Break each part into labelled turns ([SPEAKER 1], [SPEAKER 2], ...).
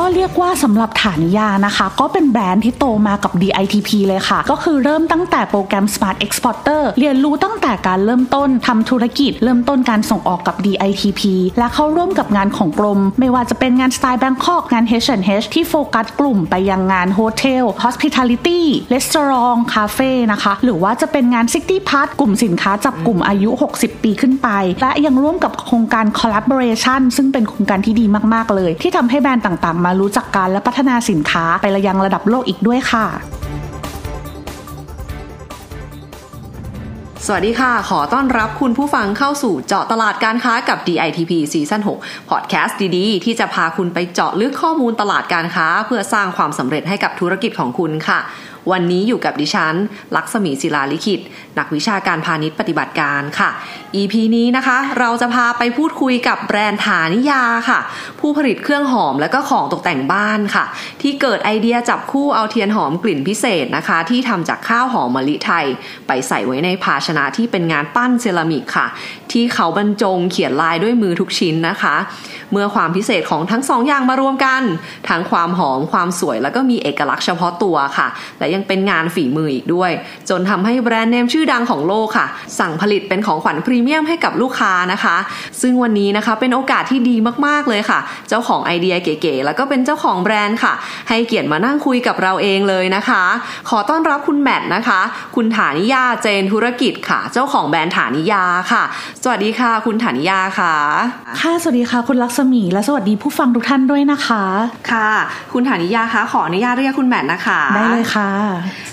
[SPEAKER 1] ก็เรียกว่าสำหรับฐานิยานะคะ ก็เป็นแบรนด์ที่โตมากับ DITP เลยค่ะ ก็คือเริ่มตั้งแต่โปรแกรม Smart Exporter เรียนรู้ตั้งแต่การเริ่มต้นทำธุรกิจ เริ่มต้นการส่งออกกับ DITP และเข้าร่วมกับงานของกรม ไม่ว่าจะเป็นงานสไตล์แบงคอกงาน H&H ที่โฟกัสกลุ่มไปยังงานโฮเทล Hospitality Restaurant Cafe นะคะ หรือว่าจะเป็นงาน City Part กลุ่มสินค้าจับกลุ่มอายุ 60 ปีขึ้นไป และยังร่วมกับโครงการ Collaboration ซึ่งเป็นโครงการที่ดีมากๆเลย ที่ทำให้แบรนด์ต่างๆมารู้จักการและพัฒนาสินค้าไประยังระดับโลกอีกด้วยค่ะ
[SPEAKER 2] สวัสดีค่ะ ขอต้อนรับคุณผู้ฟังเข้าสู่เจาะตลาดการค้ากับ DITP season 6พอดแคสต์ดีๆ ที่จะพาคุณไปเจาะลึกข้อมูลตลาดการค้า เพื่อสร้างความสำเร็จให้กับธุรกิจของคุณค่ะ วันนี้อยู่กับดิฉัน ลักษมีศิลาลิขิต นักวิชาการพาณิชย์ปฏิบัติการค่ะ EP นี้นะคะ เราจะพาไปพูดคุยกับแบรนด์ฐานิยาค่ะ ผู้ผลิตเครื่องหอมและก็ของตกแต่งบ้านค่ะ ที่เกิดไอเดียจับคู่เอาเทียนหอมกลิ่นพิเศษนะคะ ที่ทำจากข้าวหอมมะลิไทย ไปใส่ไว้ในภาชนะที่เป็นงานปั้นเซรามิกค่ะ ที่เขาบรรจงเขียนลายด้วยมือทุกชิ้นนะคะ เมื่อความพิเศษของทั้งสองอย่างมารวมกันทั้งความหอมความสวยแล้วก็มีเอกลักษณ์เฉพาะตัวค่ะ และยังเป็นงานฝีมืออีกด้วย จนทำให้แบรนด์เนมชื่อดังของโลกค่ะ สั่งผลิตเป็นของขวัญพรีเมียมให้กับลูกค้านะคะ ซึ่งวันนี้นะคะเป็นโอกาสที่ดีมากๆเลยค่ะ เจ้าของไอเดียเก๋ๆแล้วก็เป็นเจ้าของแบรนด์ค่ะ ให้เกียรติมานั่งคุยกับเราเองเลยนะคะ ขอต้อนรับคุณแมทนะคะ คุณฐานิยาเจนธุรกิจค่ะ เจ้าของแบรนด์ฐานิยาค่ะสวัสดีค่ะ คุณฐานิยาค่ะ
[SPEAKER 1] ค่ะ สวัสดีค่ะ คุณลักษมี และสวัสดีผู้ฟังทุกท่านด้วยนะคะ
[SPEAKER 2] ค่ะ คุณฐานิยาคะขออนุญาตเรียกคุณแมทนะคะ
[SPEAKER 1] ได้เลยค่ะ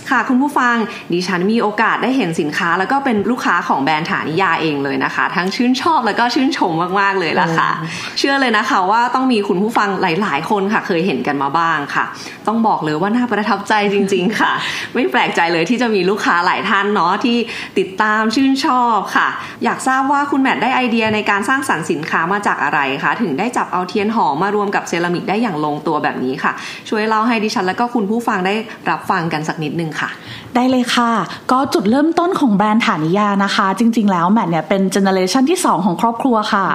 [SPEAKER 2] ค่ะ คุณผู้ฟังดิฉันมีโอกาสได้เห็นสินค้า แล้วก็เป็นลูกค้าของแบรนด์ฐานิยาเองเลยนะคะ ทั้งชื่นชอบแล้วก็ชื่นชมมากๆเลยล่ะค่ะ เชื่อเลยนะคะว่าต้องมีคุณผู้ฟังหลาย ๆ คนค่ะ เคยเห็นกันมาบ้างค่ะ ต้องบอกเลยว่าน่าประทับใจจริง ๆ ค่ะ ไม่แปลกใจเลยที่จะมีลูกค้าหลายท่านเนาะที่ติดตามชื่นชอบค่ะ อยากทราบว่าคุณแมทได้ไอเดียในการสร้างสรรค์สินค้ามาจากอะไรคะ ถึงได้จับเอาเทียนหอมมารวมกับเซรามิกได้อย่างลงตัวแบบนี้ค่ะ ช่วยเล่าให้ดิฉันและก็คุณผู้ฟังได้รับฟังกันสักนิดนึงค่ะ
[SPEAKER 1] ได้เลยค่ะ ก็จุดเริ่มต้นของแบรนด์ฐานิยานะคะ จริง ๆ แล้วแมทเนี่ยเป็นเจเนอเรชันที่ 2 ของครอบครัวค่ะ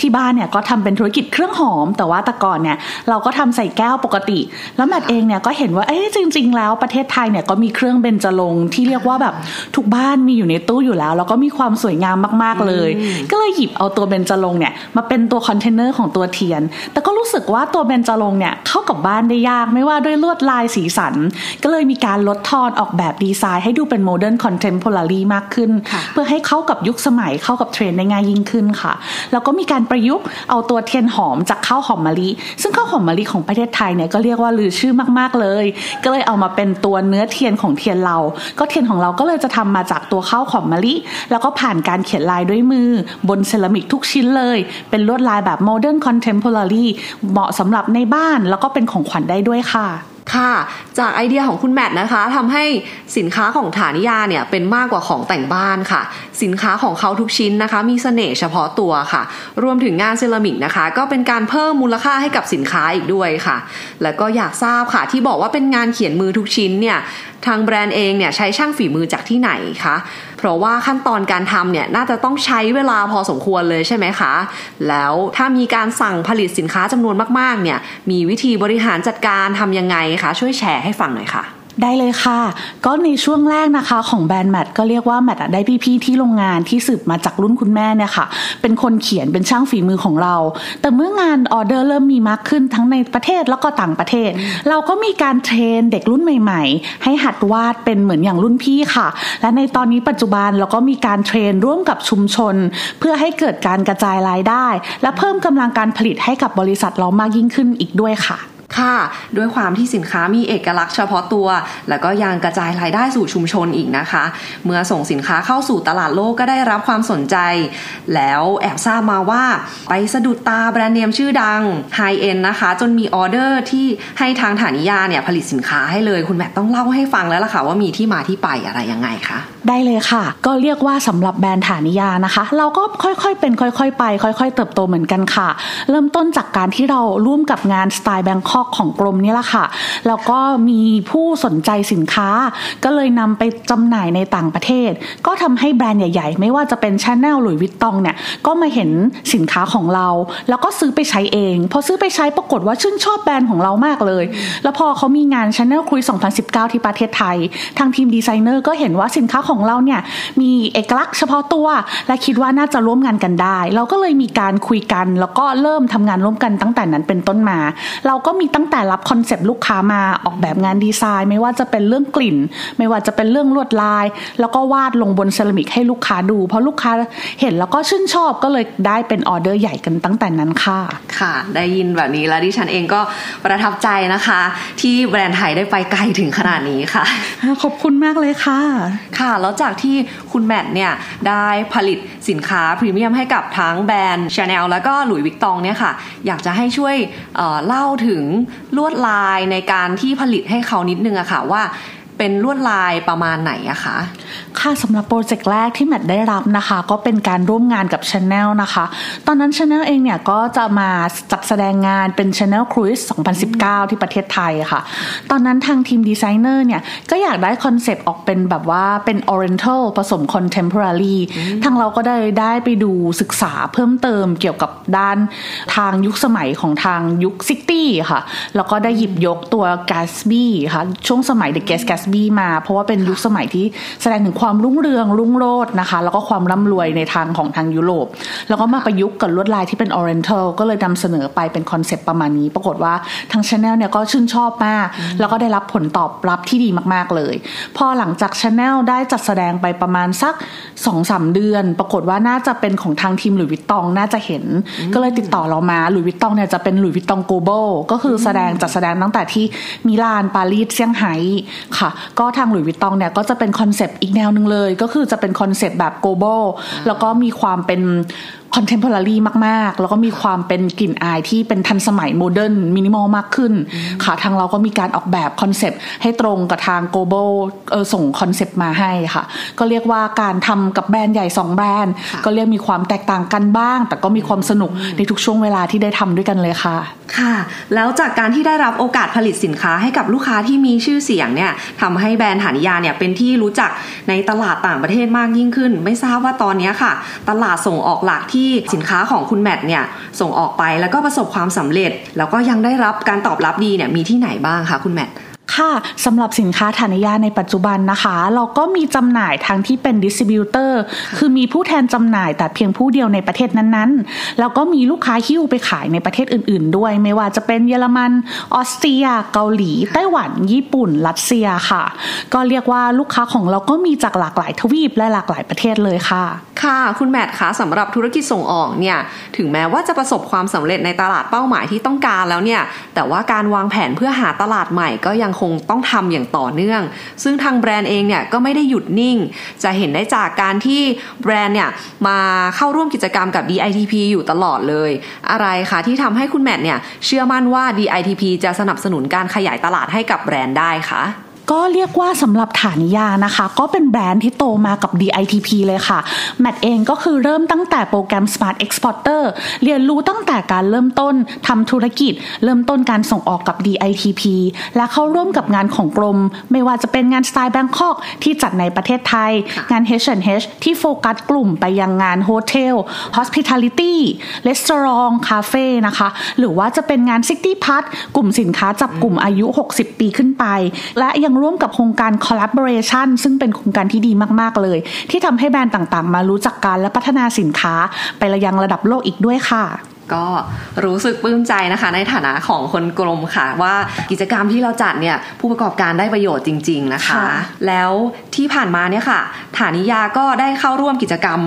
[SPEAKER 1] ที่บ้านเนี่ยก็ทำเป็นธุรกิจเครื่องหอม แต่ว่าแต่ก่อนเนี่ยเราก็ทำใส่แก้วปกติ แล้วแมทเองเนี่ยก็เห็นว่าเอ๊ะจริง ๆ แล้วประเทศไทยเนี่ยก็มีเครื่องเบญจรงค์ที่เรียกว่าแบบทุกบ้านมีอยู่ในตู้อยู่แล้ว แล้วก็มีความสวยงามมากๆเลยก็เลยหยิบเอาตัวเบญจรงค์เนี่ยมาเป็นตัวคอนเทนเนอร์ของตัวเทียน แต่ก็รู้สึกว่าตัวเบญจรงค์เนี่ยเข้ากับบ้านได้ยากไม่ว่าด้วยลวดลายสีสัน ก็เลยมีการลดทอนออกแบบดีไซน์ให้ดูเป็น modern contemporary มากขึ้น เพื่อให้เข้ากับยุคสมัยเข้ากับเทรนด์ได้ง่ายยิ่งขึ้นค่ะ แล้วก็มีการประยุกต์เอาตัวเทียนหอมจากข้าวหอมมะลิ ซึ่งข้าวหอมมะลิของประเทศไทยเนี่ยก็เรียกว่าลือชื่อมากๆเลย ก็เลยเอามาเป็นตัวเนื้อเทียนของเทียนเรา ก็เทียนของเราก็เลยจะทำมาจากตัวข้าวหอมมะลิ แล้วก็ผ่านการเขียนลายด้วยมือบนเซรามิกทุกชิ้นเลย เป็นลวดลายแบบ modern contemporary เหมาะสำหรับในบ้านแล้วก็เป็นของขวัญได้ด้วยค่ะ
[SPEAKER 2] ค่ะ จากไอเดียของคุณแมทนะคะทำให้สินค้าของฐานิยาเนี่ยเป็นมากกว่าของแต่งบ้านค่ะ สินค้าของเขาทุกชิ้นนะคะ มีเสน่ห์เฉพาะตัวค่ะ รวมถึงงานเซรามิกนะคะ ก็เป็นการเพิ่มมูลค่าให้กับสินค้าอีกด้วยค่ะ แล้วก็อยากทราบค่ะที่บอกว่าเป็นงานเขียนมือทุกชิ้นเนี่ยทางแบรนด์เองเนี่ยใช้ช่างฝีมือจากที่ไหนคะเพราะว่าขั้นตอนการทำเนี่ยน่าจะต้องใช้เวลาพอสมควรเลยใช่ไหมคะ แล้วถ้ามีการสั่งผลิตสินค้าจำนวนมากๆเนี่ยมีวิธีบริหารจัดการทำยังไงคะ ช่วยแชร์ให้ฟังหน่อยค่ะ
[SPEAKER 1] ได้เลยค่ะ ก็ในช่วงแรกนะคะของแบรนด์แมทก็เรียกว่าแมทได้พี่ๆที่โรงงานที่สืบมาจากรุ่นคุณแม่เนี่ยค่ะ เป็นคนเขียนเป็นช่างฝีมือของเรา แต่เมื่องานออเดอร์เริ่มมีมากขึ้นทั้งในประเทศแล้วก็ต่างประเทศ เราก็มีการ train เด็กรุ่นใหม่ ๆ ให้หัดวาดเป็นเหมือนอย่างรุ่นพี่ค่ะ และในตอนนี้ปัจจุบันเราก็มีการ train ร่วมกับชุมชน เพื่อให้เกิดการกระจายรายได้ และเพิ่มกำลังการผลิตให้กับบริษัทเรามากยิ่งขึ้นอีกด้วยค่ะ
[SPEAKER 2] คค่ะด้วยความที่สินค้ามีเอกลักษณ์เฉพาะตัว แล้วก็ยังกระจายรายได้สู่ชุมชนอีกนะคะ เมื่อส่งสินค้าเข้าสู่ตลาดโลกก็ได้รับความสนใจ แล้วแอบทราบมาว่า ไปสะดุดตาแบรนด์เนมชื่อดังไฮเอ็นนะคะ จนมีออเดอร์ที่ให้ทางฐานิยาเนี่ยผลิตสินค้าให้เลยคุณแม่ต้องเล่าให้ฟังแล้วล่ะค่ะว่ามีที่มาที่ไปอะไรยังไงคะ
[SPEAKER 1] ได้เลยค่ะ ก็เรียกว่าสำหรับแบรนด์ฐานิยานะคะ เราก็ค่อยๆเป็นค่อยๆไป ค่อย ๆ เติบโตเหมือนกันค่ะ เริ่มต้นจากการที่เราร่วมกับงาน Style Bangkok ของกรมนี่แหละค่ะ แล้วก็มีผู้สนใจสินค้า ก็เลยนำไปจำหน่ายในต่างประเทศ ก็ทำให้แบรนด์ใหญ่ ๆ ไม่ว่าจะเป็นชาแนลหรือ Vuitton เนี่ย ก็มาเห็นสินค้าของเรา แล้วก็ซื้อไปใช้เอง พอซื้อไปใช้ปรากฏว่าชื่นชอบแบรนด์ของเรามากเลย แล้วพอเขามีงาน Chanel Cruise 2019 ที่ประเทศไทย ทางทีมดีไซเนอร์ก็เห็นว่าสินค้าของเราเนี่ยมีเอกลักษณ์เฉพาะตัว และคิดว่าน่าจะร่วมงานกันได้ เราก็เลยมีการคุยกัน แล้วก็เริ่มทำงานร่วมกันตั้งแต่นั้นเป็นต้นมา เราก็มีตงแต่รับคอนเซปต์ลูกค้ามาออกแบบงานดีไซน์ ไม่ว่าจะเป็นเรื่องกลิ่น ไม่ว่าจะเป็นเรื่องลวดลาย แล้วก็วาดลงบนเซรามิกให้ลูกค้าดู เพราะลูกค้าเห็นแล้วก็ชื่นชอบก็เลยได้เป็นออเดอร์ใหญ่กันตั้งแต่นั้นค่ะ
[SPEAKER 2] ค่ะ ได้ยินแบบนี้แล้วดิฉันเองก็ประทับใจนะคะ ที่แบรนด์ไทยได้ไปไกลถึงขนาดนี้ค่ะ
[SPEAKER 1] ขอบคุณมากเลยค่ะ
[SPEAKER 2] ค่ะ แล้วจากที่คุณแมทเนี่ยได้ผลิตสินค้าพรีเมียมให้กับทั้งแบรนด์ชาแนลแล้วก็ Louis Vuitton เนี่ยค่ะ อยากจะให้ช่วยเอ่อเล่าถึงลวดลายในการที่ผลิตให้เขานิดนึงอะค่ะว่า เป็นลวดลายประมาณไหนอะคะ
[SPEAKER 1] ค่ะสำหรับโปรเจกต์แรกที่แมทได้รับนะคะ ก็เป็นการร่วมงานกับ Channel นะคะ ตอนนั้น Channel เองเนี่ยก็จะมาจัดแสดงงานเป็น Chanel Cruise 2019 ที่ประเทศไทยค่ะ ตอนนั้นทางทีมดีไซเนอร์เนี่ย ก็อยากได้คอนเซปต์ออกเป็นแบบว่าเป็น Oriental ผสม Contemporary ทางเราก็ได้ได้ไปดูศึกษาเพิ่มเติมเกี่ยวกับด้านทางยุคสมัยของทางยุคซิตี้ค่ะ แล้วก็ได้หยิบยกตัว Gatsby ค่ะ ช่วงสมัย The Great Gatsby มา เพราะว่าเป็นยุคสมัยที่แสดงถึงความรุ่งเรืองรุ่งโรจน์นะคะ แล้วก็ความร่ำรวยในทางของทางยุโรป แล้วก็มาประยุกต์กับลวดลายที่เป็น Oriental ก็เลยนำเสนอไปเป็นคอนเซปต์ประมาณนี้ ปรากฏว่าทาง Channel เนี่ยก็ชื่นชอบมาก แล้วก็ได้รับผลตอบรับที่ดีมากๆเลย พอหลังจาก Channel ได้จัดแสดงไปประมาณสัก2-3เดือน ปรากฏว่าน่าจะเป็นของทางทีม Louis Vuitton น่าจะเห็น ก็เลยติดต่อเรามา Louis Vuitton เนี่ยจะเป็น Louis Vuitton Global ก็คือแสดงจัดแสดงตั้งแต่ที่มิลานปารีสเซี่ยงไฮ้ค่ะก็ทาง Louis Vuitton เนี่ยก็จะเป็นคอนเซปต์อีกแนวหนึ่งเลย ก็คือจะเป็นคอนเซปต์แบบ globalแล้วก็มีความเป็น contemporary มาก ๆ แล้วก็มีความเป็นกลิ่นอายที่เป็นทันสมัย modern minimal มากขึ้น ค่ะ ทางเราก็มีการออกแบบคอนเซปต์ให้ตรงกับทาง global เออส่งคอนเซปต์มาให้ค่ะ ก็เรียกว่าการทำกับแบรนด์ใหญ่ 2 แบรนด์ ก็เรียกมีความแตกต่างกันบ้าง แต่ก็มีความสนุกในทุกช่วงเวลาที่ได้ทำด้วยกันเลยค่ะ
[SPEAKER 2] ค่ะ แล้วจากการที่ได้รับโอกาสผลิตสินค้าให้กับลูกค้าที่มีชื่อเสียงเนี่ยทำให้แบรนด์ฐานิยาเนี่ยเป็นที่รู้จักในตลาดต่างประเทศมากยิ่งขึ้น ไม่ทราบว่าตอนนี้ค่ะ ตลาดส่งออกหลักที่สินค้าของคุณแมทเนี่ยส่งออกไปแล้วก็ประสบความสำเร็จ แล้วก็ยังได้รับการตอบรับดีเนี่ยมีที่ไหนบ้างคะคุณแมท
[SPEAKER 1] ค่ะสำหรับสินค้าฐานิยาในปัจจุบันนะคะ เราก็มีจำหน่ายทั้งที่เป็นดิสติบิวเตอร์คือมีผู้แทนจำหน่ายแต่เพียงผู้เดียวในประเทศนั้นๆ แล้วก็มีลูกค้าหิ้วไปขายในประเทศอื่น ๆ ด้วย ไม่ว่าจะเป็นเยอรมันออสเตรีย เกาหลี ไต้หวัน ญี่ปุ่น รัสเซียค่ะ ก็เรียกว่าลูกค้าของเราก็มีจากหลากหลายทวีปและหลากหลายประเทศเลยค่ะ
[SPEAKER 2] ค่ะคุณแมทคะสำหรับธุรกิจส่งออกเนี่ยถึงแม้ว่าจะประสบความสำเร็จในตลาดเป้าหมายที่ต้องการแล้วเนี่ยแต่ว่าการวางแผนเพื่อหาตลาดใหม่ก็ยังคงต้องทำอย่างต่อเนื่อง ซึ่งทางแบรนด์เองเนี่ยก็ไม่ได้หยุดนิ่ง จะเห็นได้จากการที่แบรนด์เนี่ยมาเข้าร่วมกิจกรรมกับ DITP อยู่ตลอดเลย อะไรคะที่ทำให้คุณแมทเนี่ยเชื่อมั่นว่า DITP จะสนับสนุนการขยายตลาดให้กับแบรนด์ได้คะ
[SPEAKER 1] ก็เรียกว่าสำหรับฐานิยานะคะ ก็เป็นแบรนด์ที่โตมากับ DITP เลยค่ะ แมทเองก็คือเริ่มตั้งแต่โปรแกรม Smart Exporter เรียนรู้ตั้งแต่การเริ่มต้นทำธุรกิจ เริ่มต้นการส่งออกกับ DITP และเข้าร่วมกับงานของกรม ไม่ว่าจะเป็นงานสไตล์แบงคอกที่จัดในประเทศไทย งาน H&H ที่โฟกัสกลุ่มไปยังงานโฮเทล Hospitality Restaurant Cafe นะคะ หรือว่าจะเป็นงาน City p a r t กลุ่มสินค้าจับกลุ่มอายุ 60 ปีขึ้นไป และยังร่วมกับโครงการ collaboration ซึ่งเป็นโครงการที่ดีมาก ๆ เลย ที่ทำให้แบรนด์ต่างๆ มารู้จักกันและพัฒนาสินค้า ไประยังระดับโลกอีกด้วยค่ะ
[SPEAKER 2] ก็รู้สึกปลื้มใจนะคะ ในฐานะของคนกรมค่ะ ว่ากิจกรรมที่เราจัดเนี่ยผู้ประกอบการได้ประโยชน์จริง ๆนะคะ
[SPEAKER 1] ค่ะ
[SPEAKER 2] แล้วที่ผ่านมาเนี่ยค่ะ ฐานิยาก็ได้เข้าร่วมกิจกรรม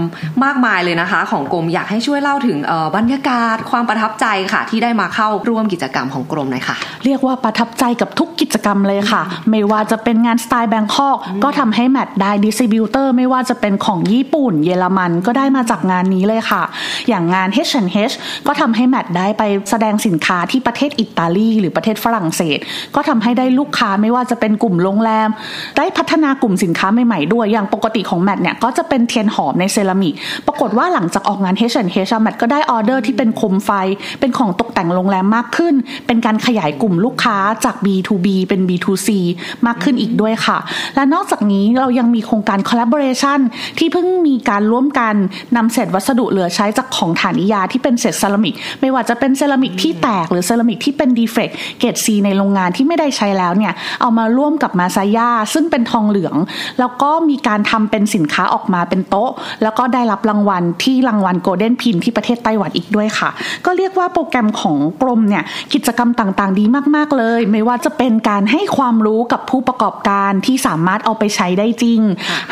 [SPEAKER 2] มากมายเลยนะคะ ของกรมอยากให้ช่วยเล่าถึงบรรยากาศความประทับใจค่ะ ที่ได้มาเข้าร่วมกิจกรรมของกรมหน่อยค่ะ
[SPEAKER 1] เรียกว่าประทับใจกับทุกกิจกรรมเลยค่ะ ไม่ว่าจะเป็นงานสไตล์แบงคอกก็ทำให้แมทได้ดิสติบิวเตอร์ไม่ว่าจะเป็นของญี่ปุ่น เยอรมันก็ได้มาจากงานนี้เลยค่ะ อย่างงาน H&H ก็็ทำให้แมทได้ไปแสดงสินค้าที่ประเทศอิตาลี หรือประเทศฝรั่งเศส ก็ทำให้ได้ลูกค้าไม่ว่าจะเป็นกลุ่มโรงแรม ได้พัฒนากลุ่มสินค้าใหม่ๆด้วย อย่างปกติของแมทเนี่ยก็จะเป็นเทียนหอมในเซรามิก ปรากฏว่าหลังจากออกงาน H&H แมทก็ได้ออเดอร์ที่เป็นโคมไฟ เป็นของตกแต่งโรงแรมมากขึ้น เป็นการขยายกลุ่มลูกค้าจาก B2B เป็น B2C มากขึ้นอีกด้วยค่ะ และนอกจากนี้เรายังมีโครงการ collaboration ที่เพิ่งมีการร่วมกันนำเศษวัสดุเหลือใช้จากของฐานิยาที่เป็นเศษเซรามิก ไม่ว่าจะเป็นเซรามิกที่แตกหรือเซรามิกที่เป็นดีเฟกเกรด C ในโรงงานที่ไม่ได้ใช้แล้วเนี่ย เอามาร่วมกับมาซาย่าซึ่งเป็นทองเหลือง แล้วก็มีการทำเป็นสินค้าออกมาเป็นโต๊ะ แล้วก็ได้รับรางวัลที่รางวัล Golden Pin ที่ประเทศไต้หวันอีกด้วยค่ะ ก็เรียกว่าโปรแกรมของกรมเนี่ยกิจกรรมต่างๆ ดีมากๆเลย ไม่ว่าจะเป็นการให้ความรู้กับผู้ประกอบการที่สามารถเอาไปใช้ได้จริง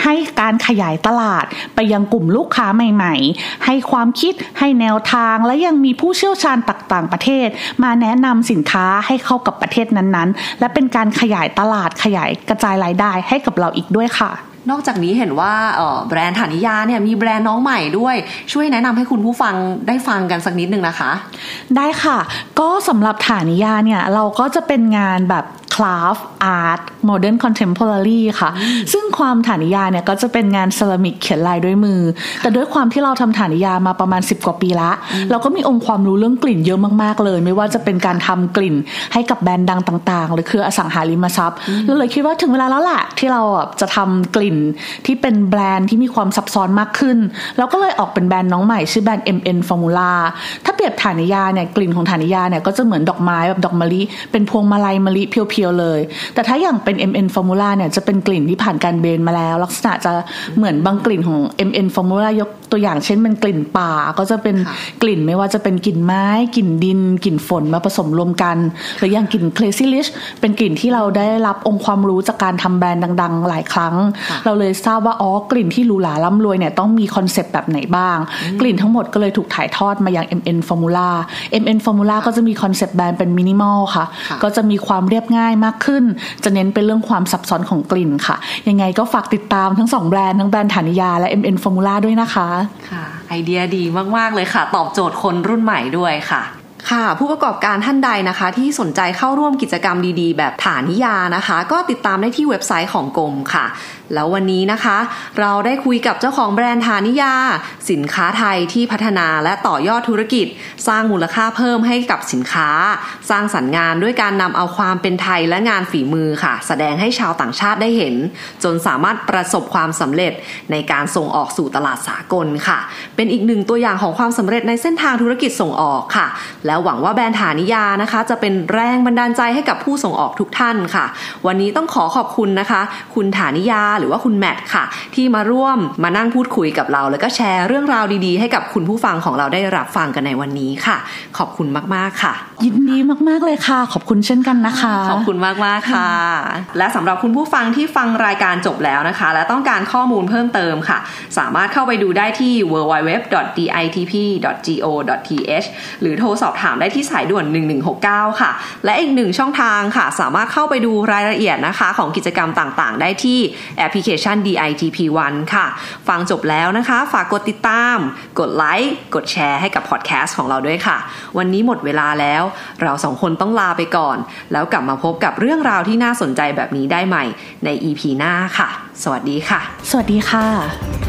[SPEAKER 1] ให้การขยายตลาดไปยังกลุ่มลูกค้าใหม่ ๆ ให้ความคิดให้แนวทางและยังมีผู้เชี่ยวชาญต่างๆประเทศ มาแนะนำสินค้าให้เข้ากับประเทศนั้นๆ และเป็นการขยายตลาดขยายกระจายรายได้ให้กับเราอีกด้วยค่ะ
[SPEAKER 2] นอกจากนี้เห็นว่าแบรนด์ฐานิยาเนี่ยมีแบรนด์น้องใหม่ด้วย ช่วยแนะนำให้คุณผู้ฟังได้ฟังกันสักนิดนึงนะคะ
[SPEAKER 1] ได้ค่ะ ก็สำหรับฐานิยาเนี่ยเราก็จะเป็นงานแบบ craft art modern contemporary ค่ะ ซึ่งความฐานิยาเนี่ยก็จะเป็นงานเซรามิกเขียนลายด้วยมือ แต่ด้วยความที่เราทำฐานิยามาประมาณ 10 กว่าปีละ เราก็มีองค์ความรู้เรื่องกลิ่นเยอะมากๆเลย ไม่ว่าจะเป็นการทำกลิ่นให้กับแบรนด์ดังต่างๆ หรือคืออสังหาริมทรัพย์เราเลยคิดว่าถึงเวลาแล้วแหละที่เราจะทำกลิ่นที่เป็นแบรนด์ที่มีความซับซ้อนมากขึ้นเราก็เลยออกเป็นแบรนด์น้องใหม่ชื่อแบรนด์ MN Formula ถ้าเปรียบฐานิยาเนี่ยกลิ่นของฐานิยาเนี่ยก็จะเหมือนดอกไม้แบบดอกมะลิเป็นพวงมาลัยมะลิเพียวๆเลย แต่ถ้าอย่างเป็น MN Formula เนี่ยจะเป็นกลิ่นที่ผ่านการเบนมาแล้ว ลักษณะจะเหมือนบางกลิ่นของ MN Formula ยก ตัวอย่างเช่นเป็นกลิ่นป่าก็จะเป็นกลิ่นไม่ว่าจะเป็นกลิ่นไม้กลิ่นดินกลิ่นฝนมาผสมรวมกัน หรืออย่างกลิ่น Crazy Rich เป็นกลิ่นที่เราได้รับองค์ความรู้จากการทำแบรนด์ดัง ๆ หลายครั้ง เราเลยทราบว่าอ๋อกลิ่นที่หรูหราล่ำรวยเนี่ยต้องมีคอนเซปต์แบบไหนบ้าง กลิ่นทั้งหมดก็เลยถูกถ่ายทอดมาอย่าง MN Formula MN Formula ก็จะมีคอนเซปต์แบรนด์เป็นมินิมอลค่ะ ก็จะมีความเรียบง่ายมากขึ้น จะเน้นเป็นเรื่องความซับซ้อนของกลิ่นค่ะ ยังไงก็ฝากติดตามทั้งสองแบรนด์ทั้งแบรนด์ฐานิยาและ MN Formula ด้วยนะคะ
[SPEAKER 2] ค่ะ ไอเดียดีมาก ๆ เลยค่ะ ตอบโจทย์คนรุ่นใหม่ด้วยค่ะ ค่ะ ผู้ประกอบการท่านใดนะคะ ที่สนใจเข้าร่วมกิจกรรมดีๆ แบบฐานิยานะคะ ก็ติดตามได้ที่เว็บไซต์ของกรมค่ะ แล้ววันนี้นะคะ เราได้คุยกับเจ้าของแบรนด์ฐานิยา สินค้าไทยที่พัฒนาและต่อยอดธุรกิจ สร้างมูลค่าเพิ่มให้กับสินค้า สร้างสรรค์งานด้วยการนำเอาความเป็นไทยและงานฝีมือค่ะ แสดงให้ชาวต่างชาติได้เห็น จนสามารถประสบความสำเร็จในการส่งออกสู่ตลาดสากลค่ะ เป็นอีกหนึ่งตัวอย่างของความสำเร็จในเส้นทางธุรกิจส่งออกค่ะแล้วหวังว่าแบรนด์ฐานิยานะคะ จะเป็นแรงบันดาลใจให้กับผู้ส่งออกทุกท่านค่ะ วันนี้ต้องขอขอบคุณนะคะ คุณฐานิยาหรือว่าคุณแมทค่ะ ที่มาร่วมมานั่งพูดคุยกับเรา แล้วก็แชร์เรื่องราวดีๆ ให้กับคุณผู้ฟังของเราได้รับฟังกันในวันนี้ค่ะ ขอบคุณมากๆค่ะ
[SPEAKER 1] ยินดีมากๆเลยค่ะ ขอบคุณเช่นกันนะคะ
[SPEAKER 2] ขอบคุณมากๆค่ะ และสำหรับคุณผู้ฟังที่ฟังรายการจบแล้วนะคะ และต้องการข้อมูลเพิ่มเติมค่ะ สามารถเข้าไปดูได้ที่ www.ditp.go.th หรือโทรสอบถามได้ที่สายด่วน 1169 ค่ะ และอีกหนึ่งช่องทางค่ะ สามารถเข้าไปดูรายละเอียดนะคะ ของกิจกรรมต่างๆ ได้ที่แอปพลิเคชัน DITP1 ค่ะ ฟังจบแล้วนะคะ ฝากกดติดตาม กดไลค์กดแชร์ให้กับพอดแคสต์ของเราด้วยค่ะ วันนี้หมดเวลาแล้ว เราสองคนต้องลาไปก่อน แล้วกลับมาพบกับเรื่องราวที่น่าสนใจแบบนี้ได้ใหม่ใน EP หน้าค่ะ สวัสดีค่ะ
[SPEAKER 1] สวัสดีค่ะ